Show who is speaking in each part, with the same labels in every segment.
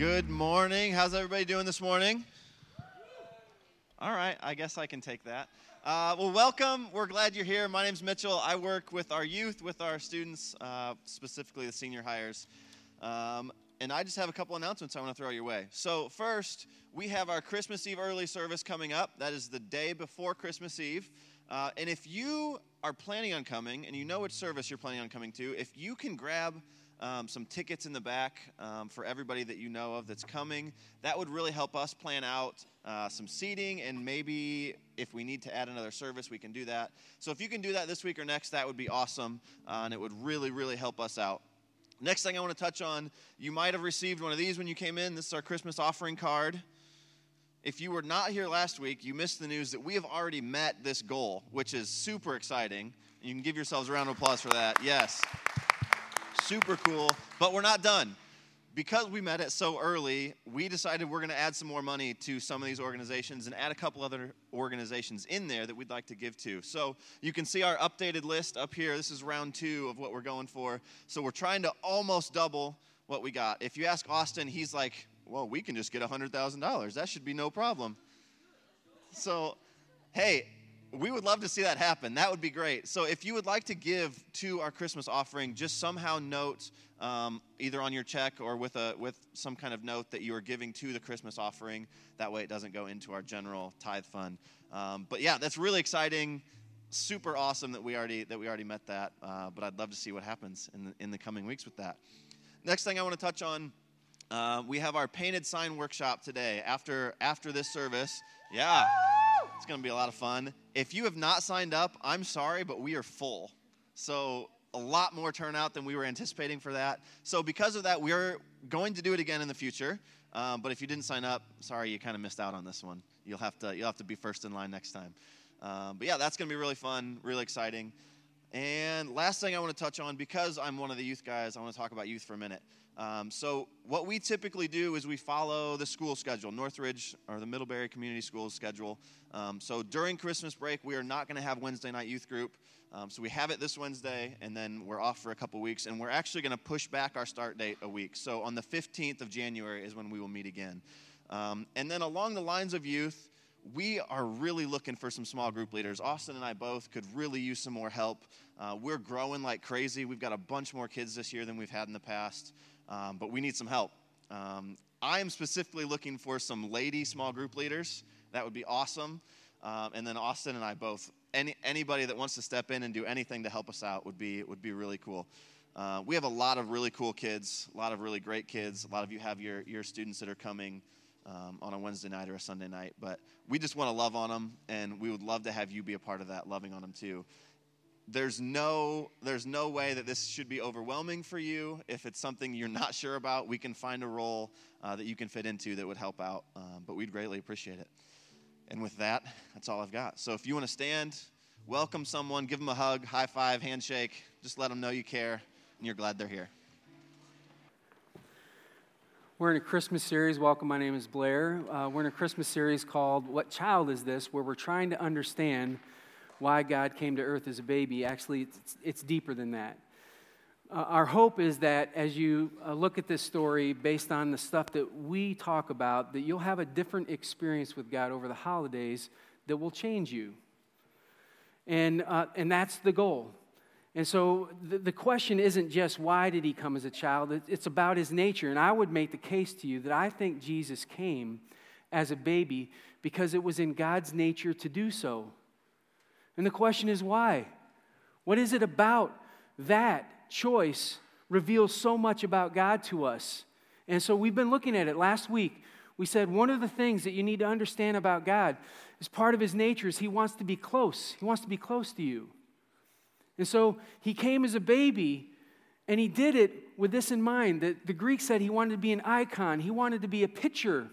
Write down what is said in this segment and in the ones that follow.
Speaker 1: Good morning. How's everybody doing this morning? All right, I guess I can take that. Uh, well, welcome. We're glad you're here. My name's Mitchell. I work with our youth, with our students, uh, specifically the senior hires. Um, and I just have a couple announcements I want to throw your way. So, first, we have our Christmas Eve early service coming up. That is the day before Christmas Eve. Uh, and if you are planning on coming and you know which service you're planning on coming to, if you can grab um, some tickets in the back um, for everybody that you know of that's coming. That would really help us plan out uh, some seating, and maybe if we need to add another service, we can do that. So if you can do that this week or next, that would be awesome, uh, and it would really, really help us out. Next thing I want to touch on, you might have received one of these when you came in. This is our Christmas offering card. If you were not here last week, you missed the news that we have already met this goal, which is super exciting. You can give yourselves a round of applause for that. Yes super cool, but we're not done. Because we met it so early, we decided we're going to add some more money to some of these organizations and add a couple other organizations in there that we'd like to give to. So you can see our updated list up here. This is round two of what we're going for. So we're trying to almost double what we got. If you ask Austin, he's like, well, we can just get $100,000. That should be no problem. So, hey, we would love to see that happen. That would be great. So, if you would like to give to our Christmas offering, just somehow note um, either on your check or with a with some kind of note that you are giving to the Christmas offering. That way, it doesn't go into our general tithe fund. Um, but yeah, that's really exciting. Super awesome that we already that we already met that. Uh, but I'd love to see what happens in the, in the coming weeks with that. Next thing I want to touch on, uh, we have our painted sign workshop today after after this service. Yeah. It's going to be a lot of fun. If you have not signed up, I'm sorry, but we are full. So, a lot more turnout than we were anticipating for that. So, because of that, we're going to do it again in the future. Um, but if you didn't sign up, sorry, you kind of missed out on this one. You'll have to you'll have to be first in line next time. Um, but yeah, that's going to be really fun, really exciting. And last thing I want to touch on, because I'm one of the youth guys, I want to talk about youth for a minute. Um, so, what we typically do is we follow the school schedule, Northridge or the Middlebury Community Schools schedule. Um, so, during Christmas break, we are not going to have Wednesday night youth group. Um, so, we have it this Wednesday, and then we're off for a couple weeks, and we're actually going to push back our start date a week. So, on the 15th of January is when we will meet again. Um, and then, along the lines of youth, we are really looking for some small group leaders. Austin and I both could really use some more help. Uh, we're growing like crazy. We've got a bunch more kids this year than we've had in the past um, but we need some help. Um, I am specifically looking for some lady small group leaders. That would be awesome. Um, and then Austin and I both. Any, anybody that wants to step in and do anything to help us out would be would be really cool. Uh, we have a lot of really cool kids, a lot of really great kids. A lot of you have your your students that are coming um, on a Wednesday night or a Sunday night, but we just want to love on them, and we would love to have you be a part of that, loving on them too. There's no there's no way that this should be overwhelming for you. If it's something you're not sure about we can find a role uh, that you can fit into that would help out um, but we'd greatly appreciate it. And with that that's all i've got. So if you want to stand welcome someone give them a hug high five handshake just let them know you care and you're glad they're here
Speaker 2: we're in a Christmas series. Welcome, my name is Blair. Uh, we're in a Christmas series called What Child Is This? where we're trying to understand why God came to earth as a baby. Actually, it's, it's deeper than that. Uh, our hope is that as you uh, look at this story based on the stuff that we talk about, that you'll have a different experience with God over the holidays that will change you. And, uh, and that's the goal. And so the, the question isn't just why did he come as a child, it's about his nature. And I would make the case to you that I think Jesus came as a baby because it was in God's nature to do so. And the question is why? What is it about that choice reveals so much about God to us? And so we've been looking at it. Last week, we said one of the things that you need to understand about God is part of his nature is he wants to be close. He wants to be close to you. And so he came as a baby and he did it with this in mind that the Greek said he wanted to be an icon, he wanted to be a picture,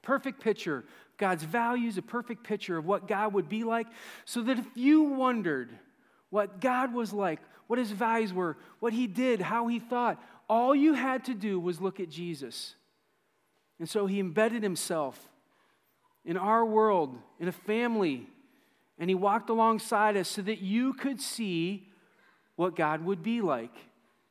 Speaker 2: perfect picture God's values, a perfect picture of what God would be like, so that if you wondered what God was like, what his values were, what he did, how he thought, all you had to do was look at Jesus. And so he embedded himself in our world, in a family, and he walked alongside us so that you could see what God would be like.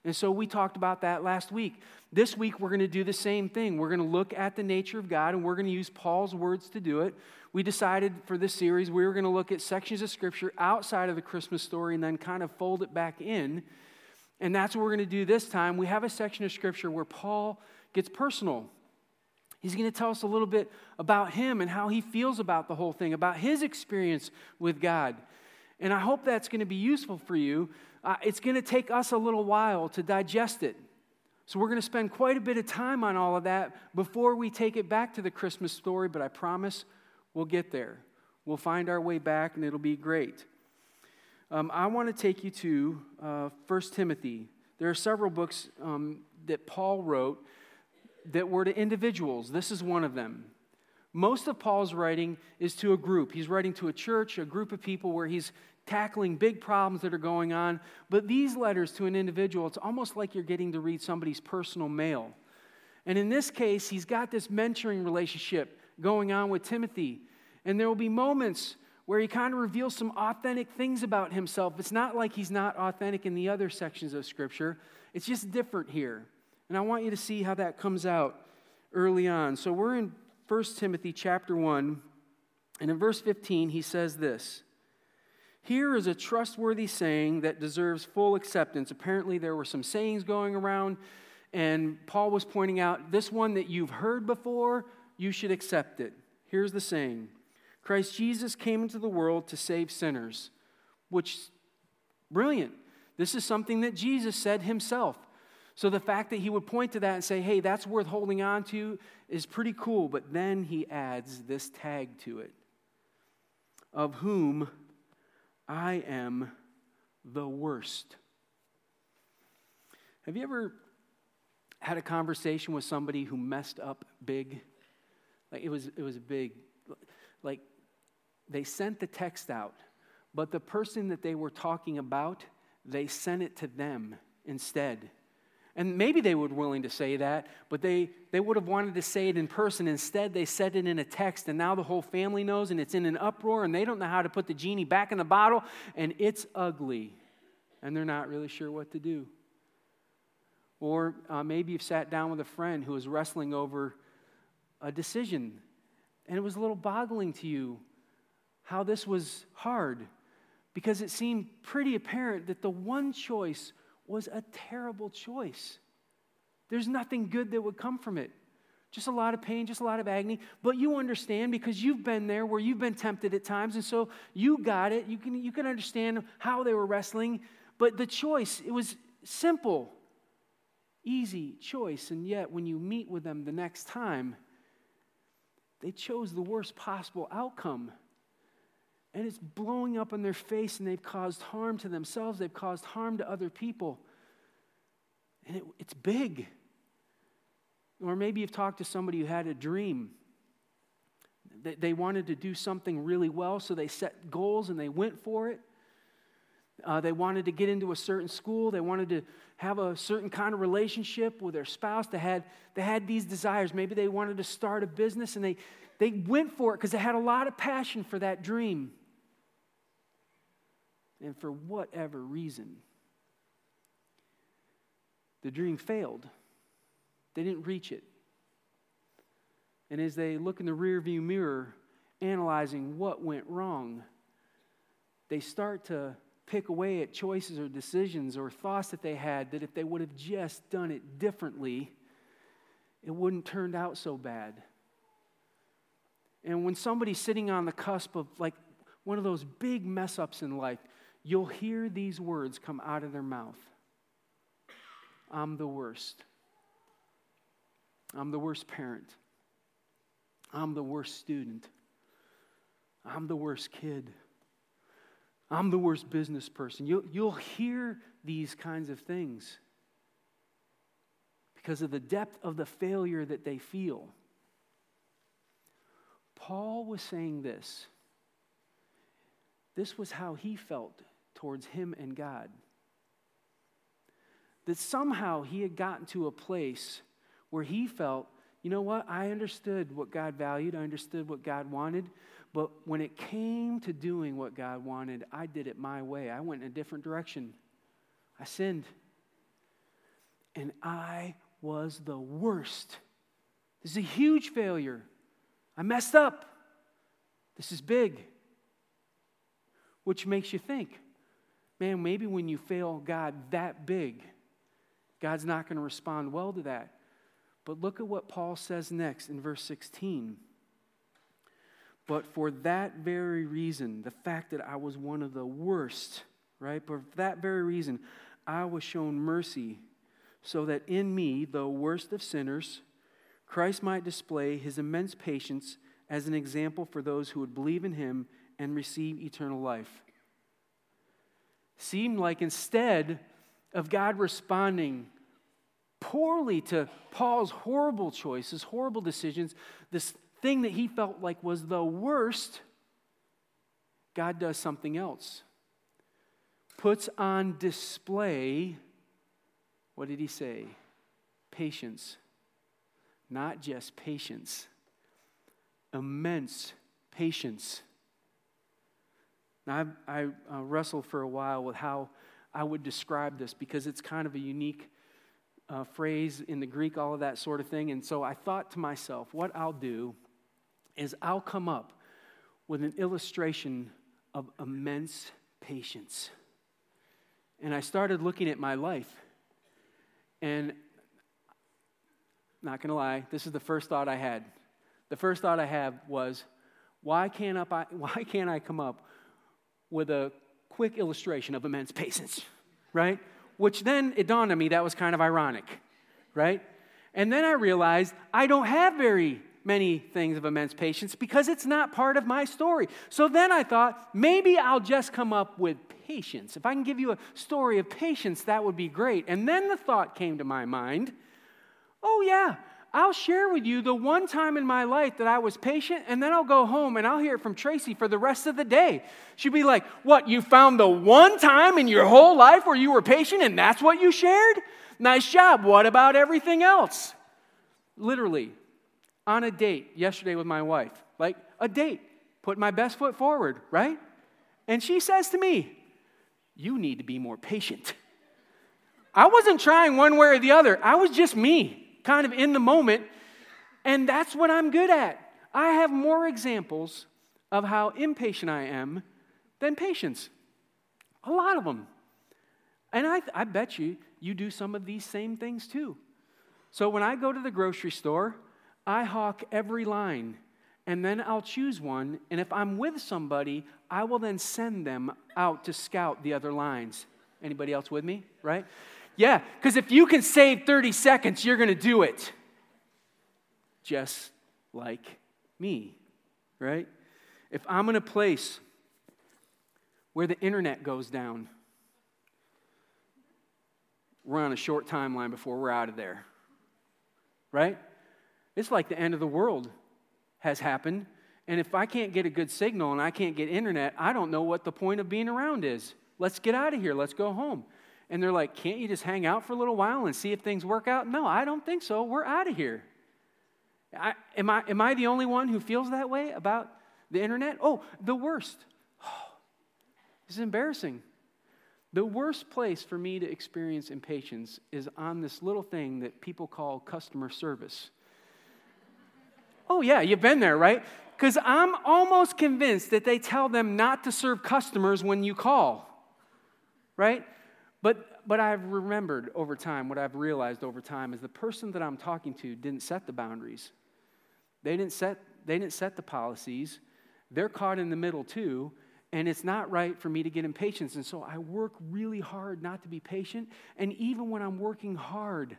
Speaker 2: And so we talked about that last week. This week, we're going to do the same thing. We're going to look at the nature of God, and we're going to use Paul's words to do it. We decided for this series we were going to look at sections of Scripture outside of the Christmas story and then kind of fold it back in. And that's what we're going to do this time. We have a section of Scripture where Paul gets personal. He's going to tell us a little bit about him and how he feels about the whole thing, about his experience with God. And I hope that's going to be useful for you. Uh, it's going to take us a little while to digest it. So we're going to spend quite a bit of time on all of that before we take it back to the Christmas story, but I promise we'll get there. We'll find our way back and it'll be great. Um, I want to take you to uh, 1 Timothy. There are several books um, that Paul wrote that were to individuals. This is one of them. Most of Paul's writing is to a group. He's writing to a church, a group of people where he's tackling big problems that are going on. But these letters to an individual, it's almost like you're getting to read somebody's personal mail. And in this case, he's got this mentoring relationship going on with Timothy. And there will be moments where he kind of reveals some authentic things about himself. It's not like he's not authentic in the other sections of Scripture, it's just different here. And I want you to see how that comes out early on. So we're in 1 Timothy chapter 1, and in verse 15, he says this Here is a trustworthy saying that deserves full acceptance. Apparently, there were some sayings going around, and Paul was pointing out this one that you've heard before, you should accept it. Here's the saying Christ Jesus came into the world to save sinners, which, brilliant. This is something that Jesus said himself. So the fact that he would point to that and say, hey, that's worth holding on to is pretty cool. But then he adds this tag to it of whom I am the worst. Have you ever had a conversation with somebody who messed up big? Like it was, it was big. Like they sent the text out, but the person that they were talking about, they sent it to them instead. And maybe they were willing to say that, but they, they would have wanted to say it in person. Instead, they said it in a text, and now the whole family knows, and it's in an uproar, and they don't know how to put the genie back in the bottle, and it's ugly, and they're not really sure what to do. Or uh, maybe you've sat down with a friend who was wrestling over a decision, and it was a little boggling to you how this was hard because it seemed pretty apparent that the one choice was a terrible choice. There's nothing good that would come from it. Just a lot of pain, just a lot of agony. But you understand because you've been there where you've been tempted at times, and so you got it. You can, you can understand how they were wrestling. But the choice, it was simple, easy choice. And yet, when you meet with them the next time, they chose the worst possible outcome and it's blowing up in their face, and they've caused harm to themselves, they've caused harm to other people. And it, it's big. Or maybe you've talked to somebody who had a dream. They, they wanted to do something really well, so they set goals and they went for it. Uh, they wanted to get into a certain school. They wanted to have a certain kind of relationship with their spouse. They had, they had these desires. Maybe they wanted to start a business and they, they went for it because they had a lot of passion for that dream. And for whatever reason, the dream failed. They didn't reach it. And as they look in the rearview mirror, analyzing what went wrong, they start to pick away at choices or decisions or thoughts that they had that if they would have just done it differently, it wouldn't turned out so bad. And when somebody's sitting on the cusp of like one of those big mess ups in life, you'll hear these words come out of their mouth I'm the worst. I'm the worst parent. I'm the worst student. I'm the worst kid. I'm the worst business person. You'll, you'll hear these kinds of things because of the depth of the failure that they feel. Paul was saying this. This was how he felt towards him and God. That somehow he had gotten to a place where he felt, you know what, I understood what God valued, I understood what God wanted, but when it came to doing what God wanted, I did it my way. I went in a different direction. I sinned. and I was the worst. This is a huge failure. I messed up. This is big. Which makes you think, man, maybe when you fail God that big, God's not going to respond well to that. But look at what Paul says next in verse 16. But for that very reason, the fact that I was one of the worst, right? But for that very reason, I was shown mercy, so that in me, the worst of sinners, Christ might display his immense patience as an example for those who would believe in him and receive eternal life. Seemed like instead of God responding poorly to Paul's horrible choices, horrible decisions, this thing that he felt like was the worst, God does something else. Puts on display, what did he say? Patience. Not just patience, immense patience. Now, I, I uh, wrestled for a while with how I would describe this because it's kind of a unique uh, phrase in the Greek, all of that sort of thing. And so I thought to myself, what I'll do is I'll come up with an illustration of immense patience. And I started looking at my life. And not going to lie, this is the first thought I had. The first thought I had was, why can't, I, why can't I come up with a quick illustration of immense patience, right? Which then it dawned on me that was kind of ironic, right? And then I realized I don't have very many things of immense patience because it's not part of my story. So then I thought maybe I'll just come up with patience. If I can give you a story of patience, that would be great. And then the thought came to my mind oh, yeah, I'll share with you the one time in my life that I was patient, and then I'll go home and I'll hear it from Tracy for the rest of the day. She'll be like, What, you found the one time in your whole life where you were patient and that's what you shared? Nice job. What about everything else? Literally, on a date yesterday with my wife, like a date, put my best foot forward, right? And she says to me, You need to be more patient. I wasn't trying one way or the other, I was just me kind of in the moment. And that's what I'm good at. I have more examples of how impatient I am than patience. A lot of them. And I, I bet you, you do some of these same things too. So when I go to the grocery store, I hawk every line and then I'll choose one. And if I'm with somebody, I will then send them out to scout the other lines. Anybody else with me? Right? Yeah, because if you can save 30 seconds, you're going to do it. Just like me, right? If I'm in a place where the internet goes down, we're on a short timeline before we're out of there, right? It's like the end of the world has happened. And if I can't get a good signal and I can't get internet, I don't know what the point of being around is. Let's get out of here. Let's go home. And they're like, can't you just hang out for a little while and see if things work out? No, I don't think so. We're out of here. I, am, I, am I the only one who feels that way about the internet? Oh, the worst. Oh, this is embarrassing. The worst place for me to experience impatience is on this little thing that people call customer service. Oh, yeah, you've been there, right? Because I'm almost convinced that they tell them not to serve customers when you call, right? But, but I've remembered over time, what I've realized over time is the person that I'm talking to didn't set the boundaries. They didn't set, they didn't set the policies. They're caught in the middle too, and it's not right for me to get impatient. And so I work really hard not to be patient. And even when I'm working hard,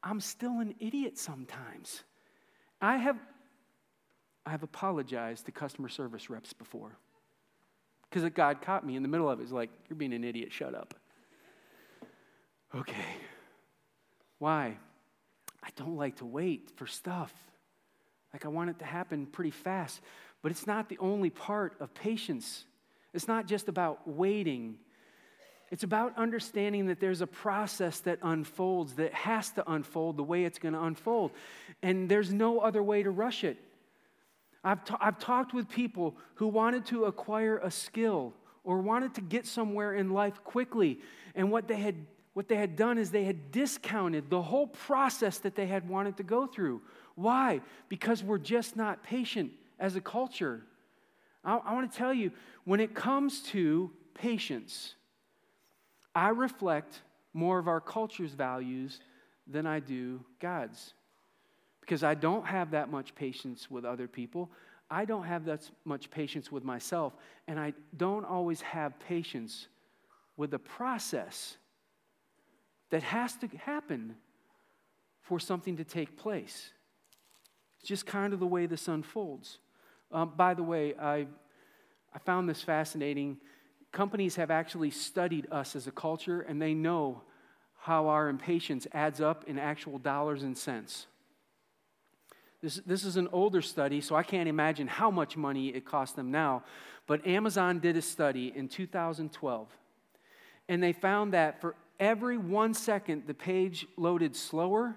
Speaker 2: I'm still an idiot sometimes. I have, I have apologized to customer service reps before because God caught me in the middle of it. He's like, You're being an idiot, shut up. Okay. Why? I don't like to wait for stuff. Like, I want it to happen pretty fast. But it's not the only part of patience. It's not just about waiting. It's about understanding that there's a process that unfolds, that has to unfold the way it's going to unfold. And there's no other way to rush it. I've, I've talked with people who wanted to acquire a skill or wanted to get somewhere in life quickly. And what they had what they had done is they had discounted the whole process that they had wanted to go through. Why? Because we're just not patient as a culture. I, I want to tell you, when it comes to patience, I reflect more of our culture's values than I do God's. Because I don't have that much patience with other people. I don't have that much patience with myself. And I don't always have patience with the process that has to happen for something to take place. It's just kind of the way this unfolds. Um, by the way, I, I found this fascinating. Companies have actually studied us as a culture, and they know how our impatience adds up in actual dollars and cents. This, this is an older study, so I can't imagine how much money it costs them now. But Amazon did a study in 2012, and they found that for every one second the page loaded slower,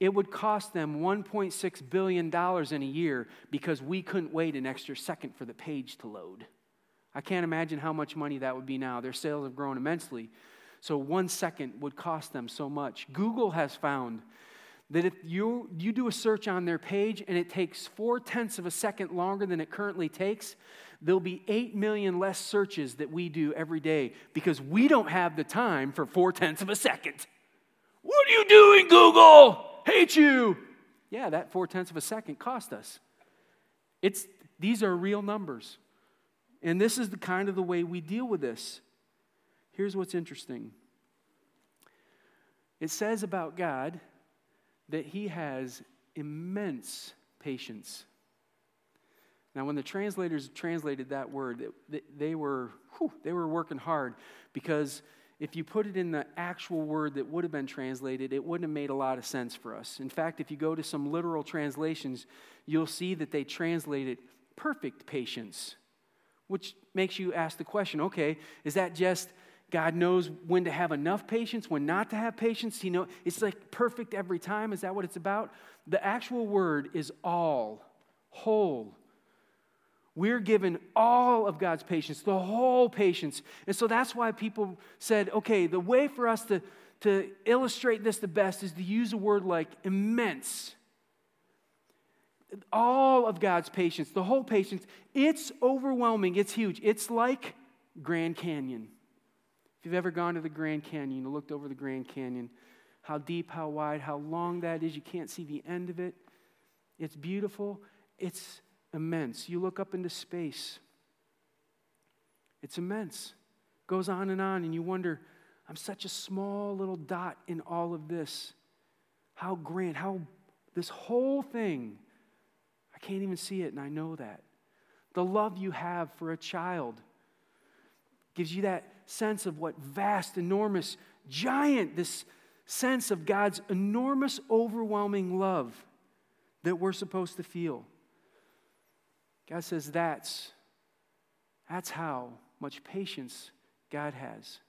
Speaker 2: it would cost them $1.6 billion in a year because we couldn't wait an extra second for the page to load. I can't imagine how much money that would be now. Their sales have grown immensely. So one second would cost them so much. Google has found that if you, you do a search on their page and it takes four tenths of a second longer than it currently takes, there'll be 8 million less searches that we do every day because we don't have the time for four tenths of a second. What are you doing, Google? hate you. Yeah, that four tenths of a second cost us. It's, these are real numbers. And this is the kind of the way we deal with this. Here's what's interesting it says about God that he has immense patience. Now, when the translators translated that word, they were, whew, they were working hard because if you put it in the actual word that would have been translated, it wouldn't have made a lot of sense for us. In fact, if you go to some literal translations, you'll see that they translated perfect patience, which makes you ask the question okay, is that just God knows when to have enough patience, when not to have patience? He know it's like perfect every time. Is that what it's about? The actual word is all, whole, we're given all of God's patience, the whole patience. And so that's why people said, okay, the way for us to, to illustrate this the best is to use a word like immense. All of God's patience, the whole patience, it's overwhelming, it's huge. It's like Grand Canyon. If you've ever gone to the Grand Canyon, looked over the Grand Canyon, how deep, how wide, how long that is, you can't see the end of it. It's beautiful. It's immense. You look up into space, it's immense. Goes on and on, and you wonder, I'm such a small little dot in all of this. How grand, how this whole thing, I can't even see it, and I know that. The love you have for a child gives you that sense of what vast, enormous, giant, this sense of God's enormous, overwhelming love that we're supposed to feel. God says that's, that's how much patience God has.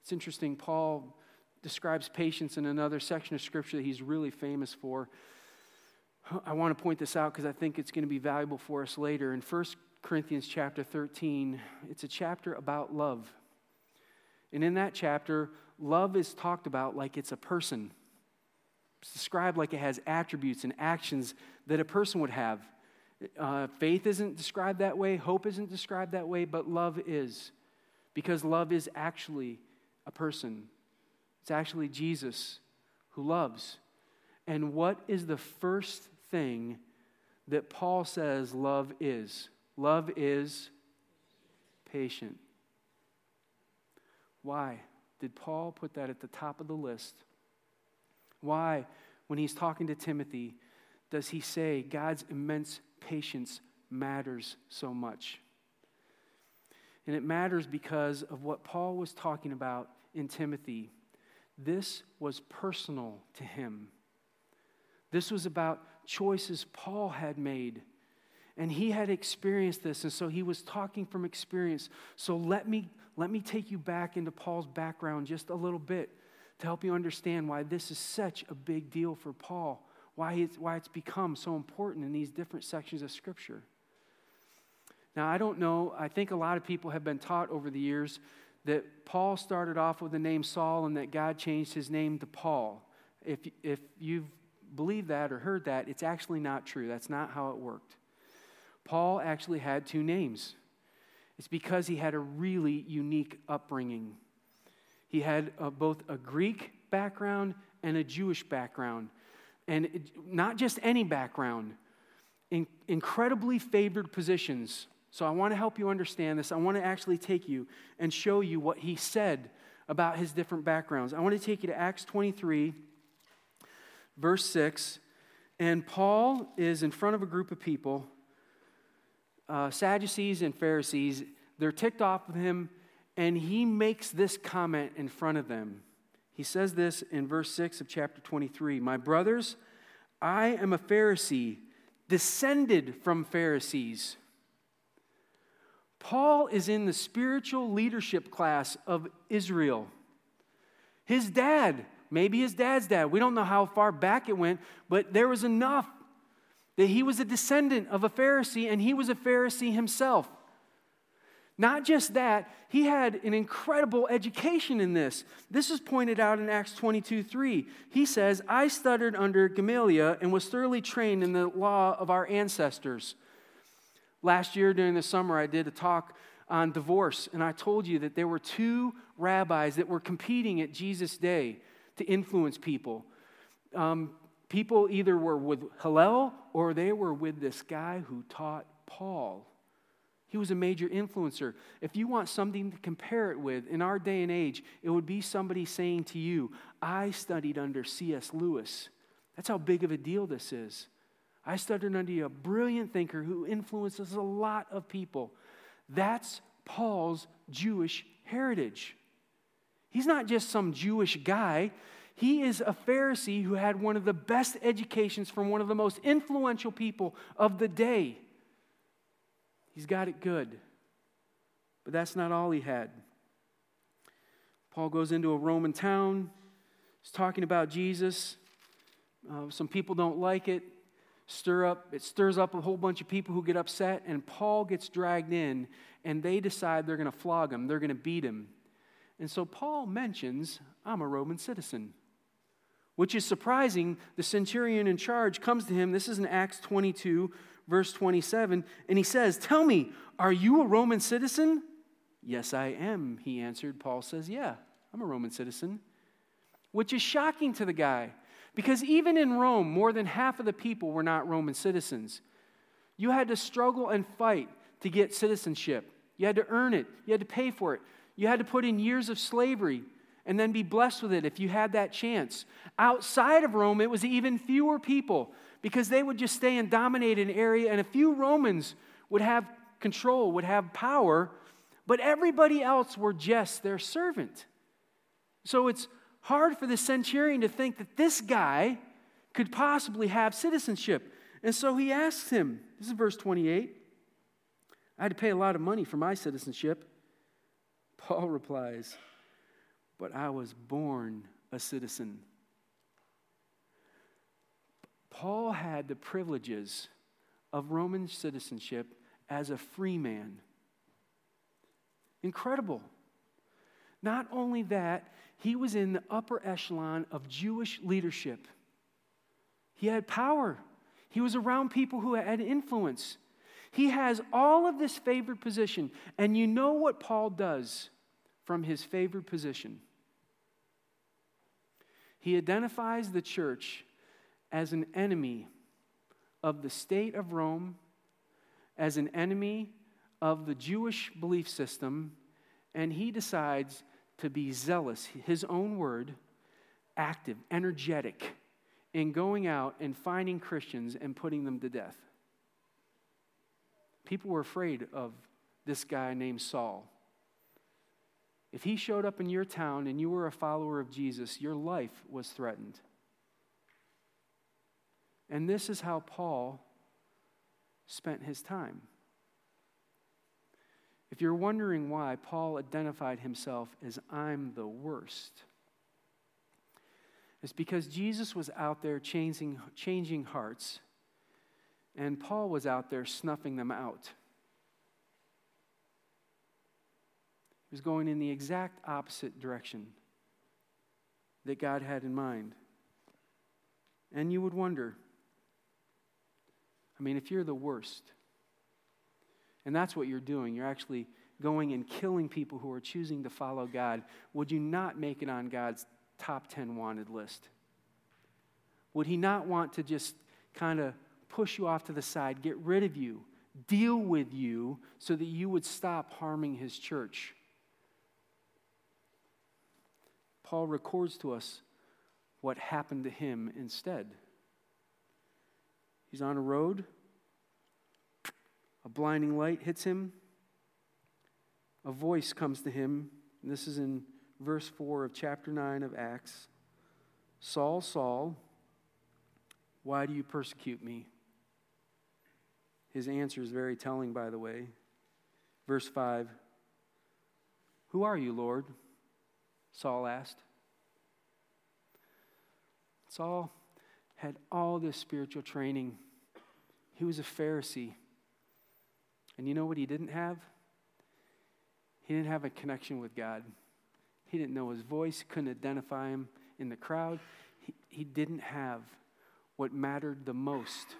Speaker 2: It's interesting, Paul describes patience in another section of Scripture that he's really famous for. I want to point this out because I think it's going to be valuable for us later. In 1 Corinthians chapter 13, it's a chapter about love. And in that chapter, love is talked about like it's a person. It's described like it has attributes and actions that a person would have. Uh, faith isn't described that way, hope isn't described that way, but love is. Because love is actually a person. It's actually Jesus who loves. And what is the first thing that Paul says love is? Love is patient. Why did Paul put that at the top of the list? Why, when he's talking to Timothy, does he say God's immense patience matters so much. And it matters because of what Paul was talking about in Timothy. This was personal to him. This was about choices Paul had made. And he had experienced this, and so he was talking from experience. So let me, let me take you back into Paul's background just a little bit to help you understand why this is such a big deal for Paul why it's, why it's become so important in these different sections of Scripture. Now, I don't know, I think a lot of people have been taught over the years that Paul started off with the name Saul and that God changed his name to Paul. If, if you've believed that or heard that, it's actually not true. That's not how it worked. Paul actually had two names. It's because he had a really unique upbringing. He had uh, both a Greek background and a Jewish background. And not just any background, in, incredibly favored positions. So I want to help you understand this. I want to actually take you and show you what he said about his different backgrounds. I want to take you to Acts 23, verse 6. And Paul is in front of a group of people, uh, Sadducees and Pharisees. They're ticked off with him, and he makes this comment in front of them. He says this in verse 6 of chapter 23 My brothers, I am a Pharisee, descended from Pharisees. Paul is in the spiritual leadership class of Israel. His dad, maybe his dad's dad, we don't know how far back it went, but there was enough that he was a descendant of a Pharisee and he was a Pharisee himself. Not just that, he had an incredible education in this. This is pointed out in Acts 22 3. He says, I stuttered under Gamaliel and was thoroughly trained in the law of our ancestors. Last year during the summer, I did a talk on divorce, and I told you that there were two rabbis that were competing at Jesus' day to influence people. Um, people either were with Hillel or they were with this guy who taught Paul. He was a major influencer. If you want something to compare it with in our day and age, it would be somebody saying to you, I studied under C.S. Lewis. That's how big of a deal this is. I studied under a brilliant thinker who influences a lot of people. That's Paul's Jewish heritage. He's not just some Jewish guy. He is a Pharisee who had one of the best educations from one of the most influential people of the day. He's got it good. But that's not all he had. Paul goes into a Roman town. He's talking about Jesus. Uh, some people don't like it. Stir up, it stirs up a whole bunch of people who get upset, and Paul gets dragged in, and they decide they're going to flog him, they're going to beat him. And so Paul mentions, I'm a Roman citizen, which is surprising. The centurion in charge comes to him. This is in Acts 22, verse 27, and he says, Tell me, are you a Roman citizen? Yes, I am, he answered. Paul says, Yeah, I'm a Roman citizen, which is shocking to the guy because even in Rome, more than half of the people were not Roman citizens. You had to struggle and fight to get citizenship, you had to earn it, you had to pay for it, you had to put in years of slavery and then be blessed with it if you had that chance. Outside of Rome, it was even fewer people because they would just stay and dominate an area, and a few Romans would have control, would have power, but everybody else were just their servant. So it's hard for the centurion to think that this guy could possibly have citizenship. And so he asks him, this is verse 28. I had to pay a lot of money for my citizenship. Paul replies, But I was born a citizen. Paul had the privileges of Roman citizenship as a free man. Incredible. Not only that, he was in the upper echelon of Jewish leadership. He had power, he was around people who had influence. He has all of this favored position. And you know what Paul does from his favored position? He identifies the church as an enemy of the state of Rome, as an enemy of the Jewish belief system, and he decides to be zealous, his own word, active, energetic in going out and finding Christians and putting them to death. People were afraid of this guy named Saul. If he showed up in your town and you were a follower of Jesus, your life was threatened. And this is how Paul spent his time. If you're wondering why Paul identified himself as I'm the worst, it's because Jesus was out there changing, changing hearts, and Paul was out there snuffing them out. He was going in the exact opposite direction that God had in mind. And you would wonder I mean, if you're the worst, and that's what you're doing, you're actually going and killing people who are choosing to follow God, would you not make it on God's top 10 wanted list? Would He not want to just kind of push you off to the side, get rid of you, deal with you, so that you would stop harming His church? Paul records to us what happened to him instead. He's on a road, a blinding light hits him, a voice comes to him. this is in verse 4 of chapter 9 of Acts Saul, Saul, why do you persecute me? His answer is very telling, by the way. Verse 5 Who are you, Lord? Saul asked. Saul had all this spiritual training. He was a Pharisee. And you know what he didn't have? He didn't have a connection with God. He didn't know his voice, couldn't identify him in the crowd. He, he didn't have what mattered the most.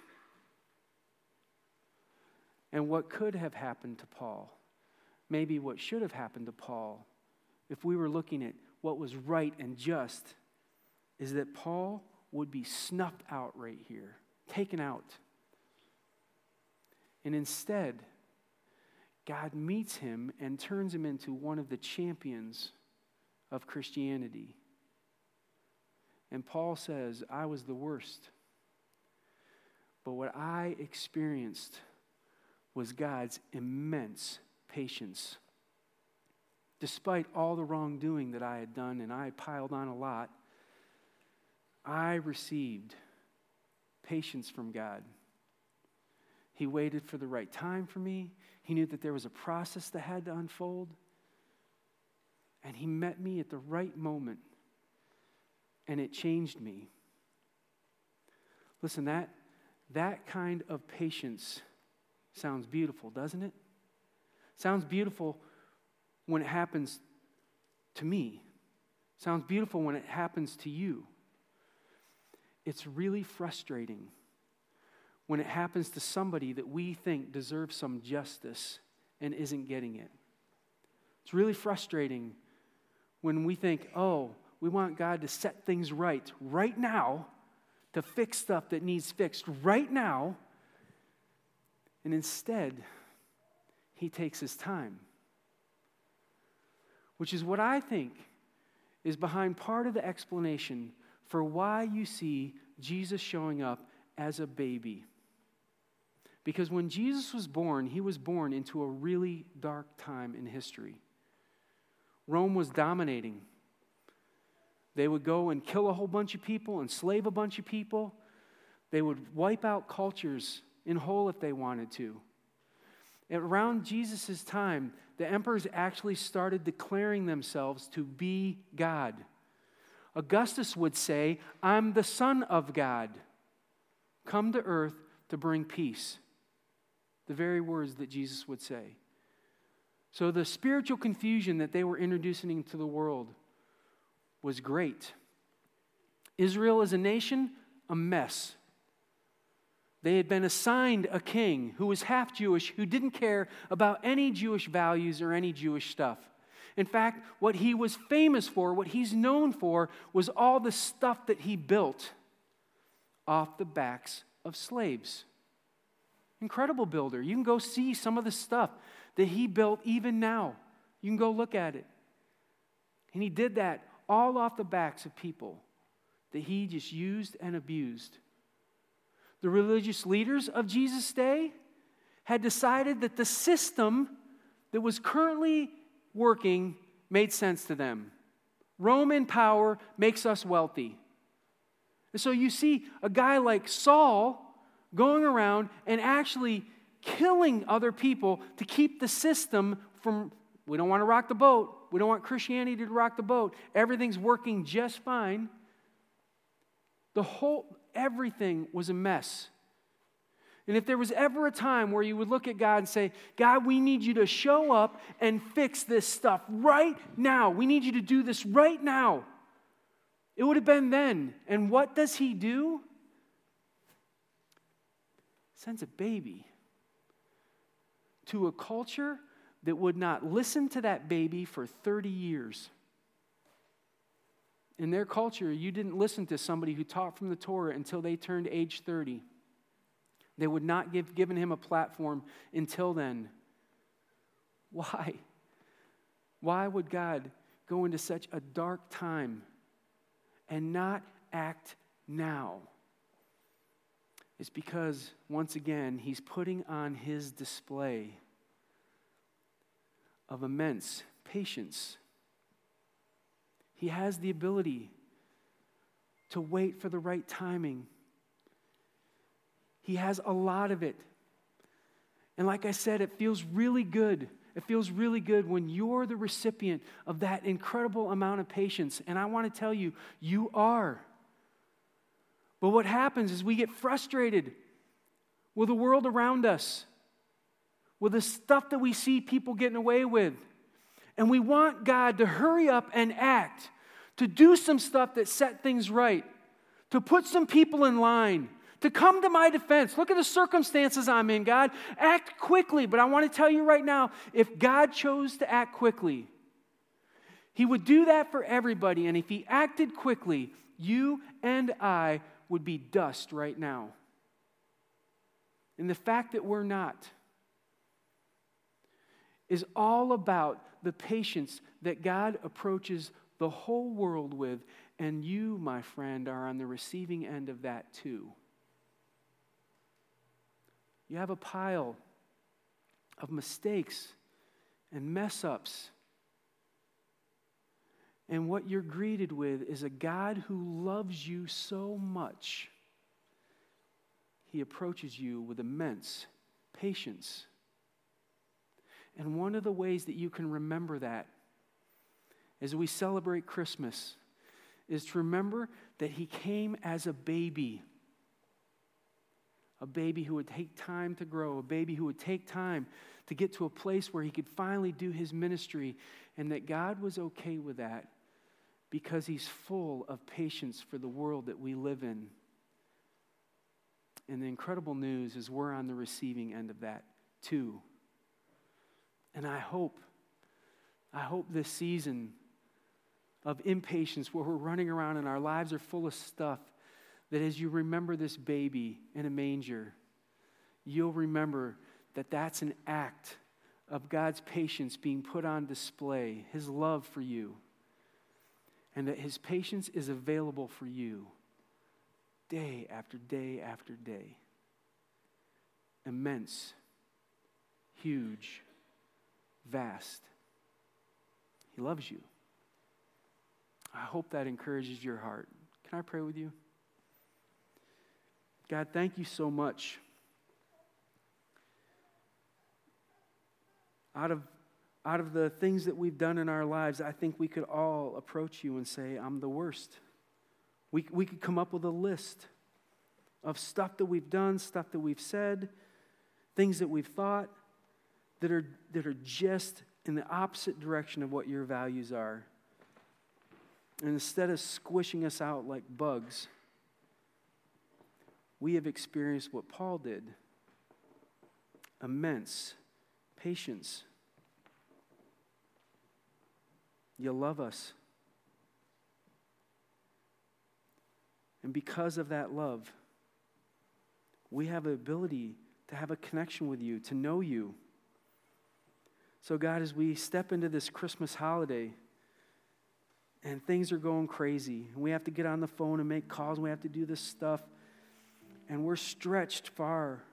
Speaker 2: And what could have happened to Paul, maybe what should have happened to Paul, if we were looking at what was right and just, is that Paul would be snuffed out right here, taken out. And instead, God meets him and turns him into one of the champions of Christianity. And Paul says, I was the worst. But what I experienced was God's immense patience. Despite all the wrongdoing that I had done, and I piled on a lot, I received patience from God. He waited for the right time for me. He knew that there was a process that had to unfold. And He met me at the right moment. And it changed me. Listen, that, that kind of patience sounds beautiful, doesn't it? Sounds beautiful when it happens to me. Sounds beautiful when it happens to you. It's really frustrating when it happens to somebody that we think deserves some justice and isn't getting it. It's really frustrating when we think, oh, we want God to set things right right now, to fix stuff that needs fixed right now. And instead, he takes his time. Which is what I think is behind part of the explanation for why you see Jesus showing up as a baby. Because when Jesus was born, he was born into a really dark time in history. Rome was dominating. They would go and kill a whole bunch of people, enslave a bunch of people. They would wipe out cultures in whole if they wanted to. Around Jesus' time, the emperors actually started declaring themselves to be God. Augustus would say, I'm the Son of God, come to earth to bring peace. The very words that Jesus would say. So the spiritual confusion that they were introducing into the world was great. Israel as a nation, a mess. They had been assigned a king who was half Jewish, who didn't care about any Jewish values or any Jewish stuff. In fact, what he was famous for, what he's known for, was all the stuff that he built off the backs of slaves. Incredible builder. You can go see some of the stuff that he built even now. You can go look at it. And he did that all off the backs of people that he just used and abused. The religious leaders of Jesus' day had decided that the system that was currently working made sense to them. Roman power makes us wealthy. And so you see a guy like Saul going around and actually killing other people to keep the system from, we don't want to rock the boat. We don't want Christianity to rock the boat. Everything's working just fine. The whole, everything was a mess. And if there was ever a time where you would look at God and say, God, we need you to show up and fix this stuff right now. We need you to do this right now. It would have been then. And what does he do? Sends a baby to a culture that would not listen to that baby for 30 years. In their culture, you didn't listen to somebody who taught from the Torah until they turned age 30. They would not give given him a platform until then. Why? Why would God go into such a dark time and not act now? It's because, once again, he's putting on his display of immense patience. He has the ability to wait for the right timing he has a lot of it. And like I said, it feels really good. It feels really good when you're the recipient of that incredible amount of patience. And I want to tell you, you are. But what happens is we get frustrated with the world around us, with the stuff that we see people getting away with. And we want God to hurry up and act, to do some stuff that set things right, to put some people in line, to come to my defense. Look at the circumstances I'm in, God. Act quickly. But I want to tell you right now if God chose to act quickly, He would do that for everybody. And if He acted quickly, you and I would be dust right now. And the fact that we're not is all about the patience that God approaches the whole world with. And you, my friend, are on the receiving end of that too. You have a pile of mistakes and mess ups. And what you're greeted with is a God who loves you so much, he approaches you with immense patience. And one of the ways that you can remember that as we celebrate Christmas is to remember that he came as a baby a baby who would take time to grow, a baby who would take time to get to a place where he could finally do his ministry, and that God was okay with that because he's full of patience for the world that we live in. And the incredible news is we're on the receiving end of that too. And I hope, I hope this season of impatience where we're running around and our lives are full of stuff that as you remember this baby in a manger, you'll remember that that's an act of God's patience being put on display, His love for you, and that His patience is available for you day after day after day. Immense, huge, vast. He loves you. I hope that encourages your heart. Can I pray with you? God, thank you so much. Out of, out of the things that we've done in our lives, I think we could all approach you and say, I'm the worst. We, we could come up with a list of stuff that we've done, stuff that we've said, things that we've thought that are, that are just in the opposite direction of what your values are. And instead of squishing us out like bugs, we have experienced what Paul did immense patience. You love us. And because of that love, we have the ability to have a connection with you, to know you. So, God, as we step into this Christmas holiday and things are going crazy, and we have to get on the phone and make calls, and we have to do this stuff, and we're stretched far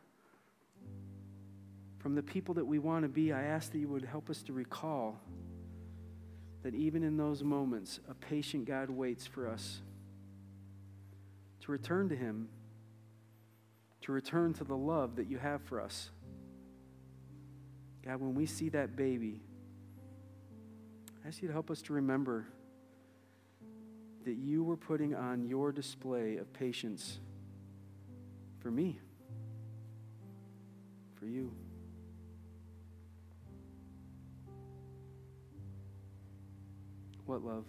Speaker 2: from the people that we want to be, I ask that you would help us to recall that even in those moments, a patient God waits for us to return to Him, to return to the love that you have for us. God, when we see that baby, I ask you to help us to remember that you were putting on your display of patience for me. for you. What love?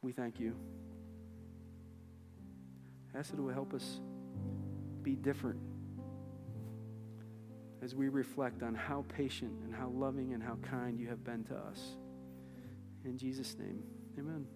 Speaker 2: We thank you. Ask that it will help us be different as we reflect on how patient and how loving and how kind you have been to us. In Jesus' name, amen.